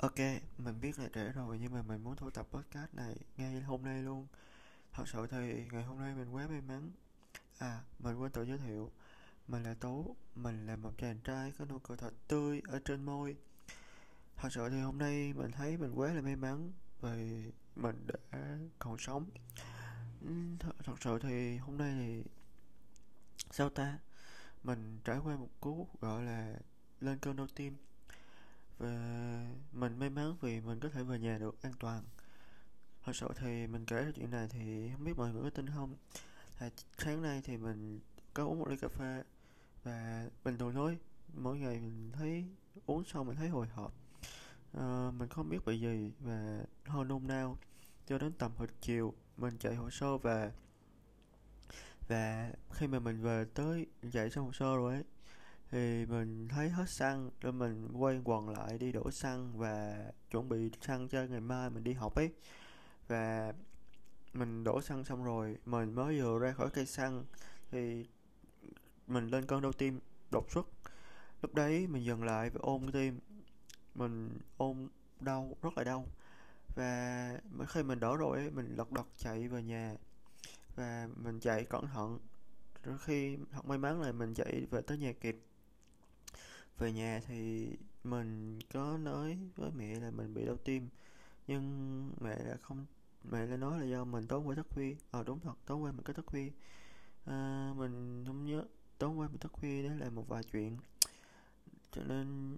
Ok, mình biết là trễ rồi nhưng mà mình muốn thu tập podcast này ngay hôm nay luôn. Thật sự thì ngày hôm nay mình quá may mắn. À, mình quên tự giới thiệu. Mình là Tú, mình là một chàng trai có nụ cười thật tươi ở trên môi. Thật sự thì hôm nay mình thấy mình quá là may mắn vì mình đã còn sống. Thật, thật sự thì hôm nay thì sao ta? Mình trải qua một cú gọi là lên cơn đau tim và mình may mắn vì mình có thể về nhà được an toàn. Thật sự thì mình kể ra chuyện này thì không biết mọi người có tin không. Là sáng nay thì mình có uống một ly cà phê và bình thường thôi. Mỗi ngày mình thấy uống xong mình thấy hồi hộp. À, mình không biết bị gì và hơi nôn nao cho đến tầm hồi chiều mình chạy hồ sơ và và khi mà mình về tới chạy xong hồ sơ rồi ấy thì mình thấy hết xăng rồi mình quay quần lại đi đổ xăng và chuẩn bị xăng cho ngày mai mình đi học ấy. Và mình đổ xăng xong rồi mình mới vừa ra khỏi cây xăng thì mình lên cơn đau tim đột xuất. Lúc đấy mình dừng lại và ôm cái tim mình ôm đau rất là đau. Và khi mình đỡ rồi ấy, mình lật đật chạy về nhà và mình chạy cẩn thận. Rồi khi thật may mắn là mình chạy về tới nhà kịp về nhà thì mình có nói với mẹ là mình bị đau tim nhưng mẹ đã không mẹ lại nói là do mình tối qua thức khuya. Ờ à, đúng thật tối qua mình có thức khuya. À, mình không nhớ tối qua mình thức khuya đó là một vài chuyện. Cho nên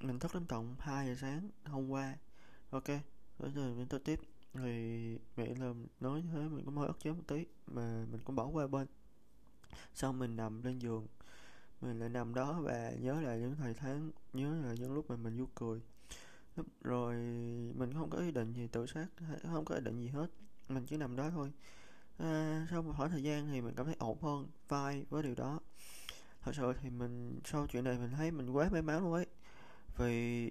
mình thức đến tận 2 giờ sáng hôm qua. Ok rồi giờ mình tới tiếp. Thì mẹ là nói thế mình cũng hơi ức chế một tí mà mình cũng bỏ qua bên. Xong mình nằm lên giường mình lại nằm đó và nhớ lại những thời tháng nhớ là những lúc mà mình vui cười. Lúc rồi mình không có ý định gì tự sát không có ý định gì hết. Mình chỉ nằm đó thôi. À, sau một khoảng thời gian thì mình cảm thấy ổn hơn vai với điều đó. Thật sự thì mình sau chuyện này mình thấy mình quá may mắn luôn ấy. Vì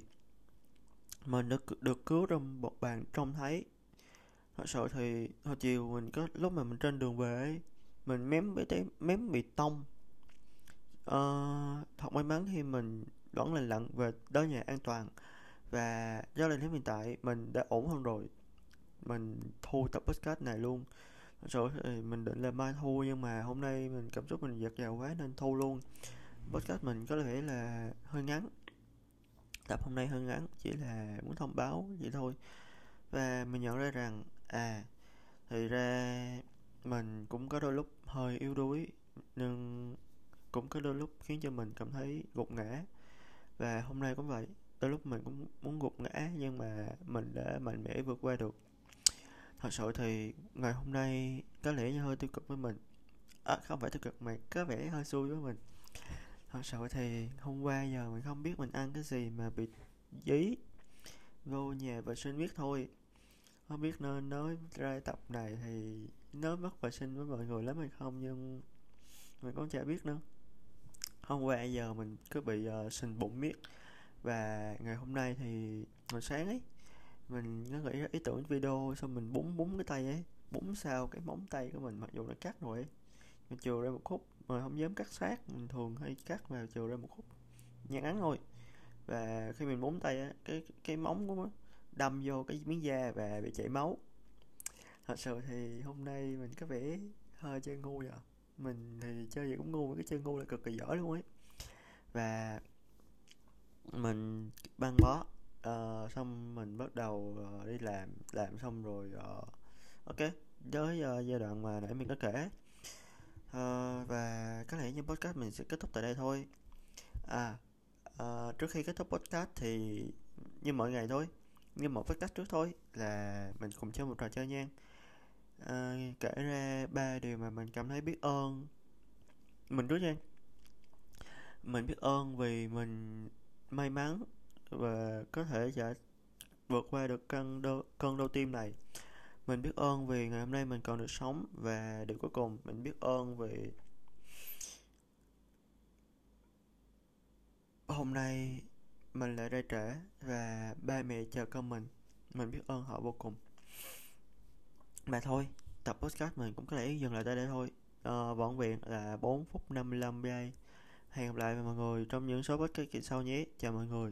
mình được được cứu trong một bàn trông thấy. Thật sự thì hồi chiều mình có lúc mà mình trên đường về ấy mình mém bị té mém bị tông uh, thật may mắn khi mình vẫn lành lặn về tới nhà an toàn. Và do đến hiện tại mình đã ổn hơn rồi. Mình thu tập podcast này luôn. Thật sự thì mình định là mai thu nhưng mà hôm nay mình cảm xúc mình giật dào quá nên thu luôn. Podcast mình có thể là hơi ngắn. Tập hôm nay hơi ngắn chỉ là muốn thông báo vậy thôi. Và mình nhận ra rằng à thì ra mình cũng có đôi lúc hơi yếu đuối nhưng cũng có đôi lúc khiến cho mình cảm thấy gục ngã. Và hôm nay cũng vậy đôi lúc mình cũng muốn gục ngã nhưng mà mình đã mạnh mẽ vượt qua được. Thật sự thì ngày hôm nay có lẽ như hơi tiêu cực với mình. À, không phải tiêu cực mà có vẻ hơi xui với mình. Thật sự thì hôm qua giờ mình không biết mình ăn cái gì mà bị dí vô nhà vệ sinh biết thôi. Không biết nên nói ra tập này thì nói mất vệ sinh với mọi người lắm hay không nhưng mình cũng chả biết nữa hôm qua giờ mình cứ bị uh, sình bụng miết. Và ngày hôm nay thì hồi sáng ấy mình nó nghĩ ra ý tưởng video xong mình búng búng cái tay ấy búng sao cái móng tay của mình mặc dù nó cắt rồi ấy. Mình chừa ra một khúc mà không dám cắt sát mình thường hay cắt vào chừa ra một khúc ngắn thôi. Và khi mình búng tay á cái cái móng của nó đâm vô cái miếng da và bị chảy máu. Thật sự thì hôm nay mình có vẻ hơi chơi ngu rồi mình thì chơi gì cũng ngu cái chơi ngu là cực kỳ giỏi luôn ấy. Và mình băng bó uh, xong mình bắt đầu uh, đi làm làm xong rồi uh, ok tới uh, giai đoạn mà nãy mình có kể. Uh, và có lẽ như podcast mình sẽ kết thúc tại đây thôi. À uh, trước khi kết thúc podcast thì như mọi ngày thôi như một podcast trước thôi là mình cùng chơi một trò chơi nha à, kể ra ba điều mà mình cảm thấy biết ơn. Mình trước nha. Mình biết ơn vì mình may mắn và có thể sẽ vượt qua được cơn đau, cơn đau tim này. Mình biết ơn vì ngày hôm nay mình còn được sống và điều cuối cùng mình biết ơn vì hôm nay mình lại ra trễ và ba mẹ chờ con mình. Mình biết ơn họ vô cùng mà thôi tập podcast mình cũng có lẽ dừng lại tại đây thôi. Ờ, à, Vọn vẹn là 4 phút 55 giây. Hẹn gặp lại mọi người trong những số podcast kỳ sau nhé. Chào mọi người.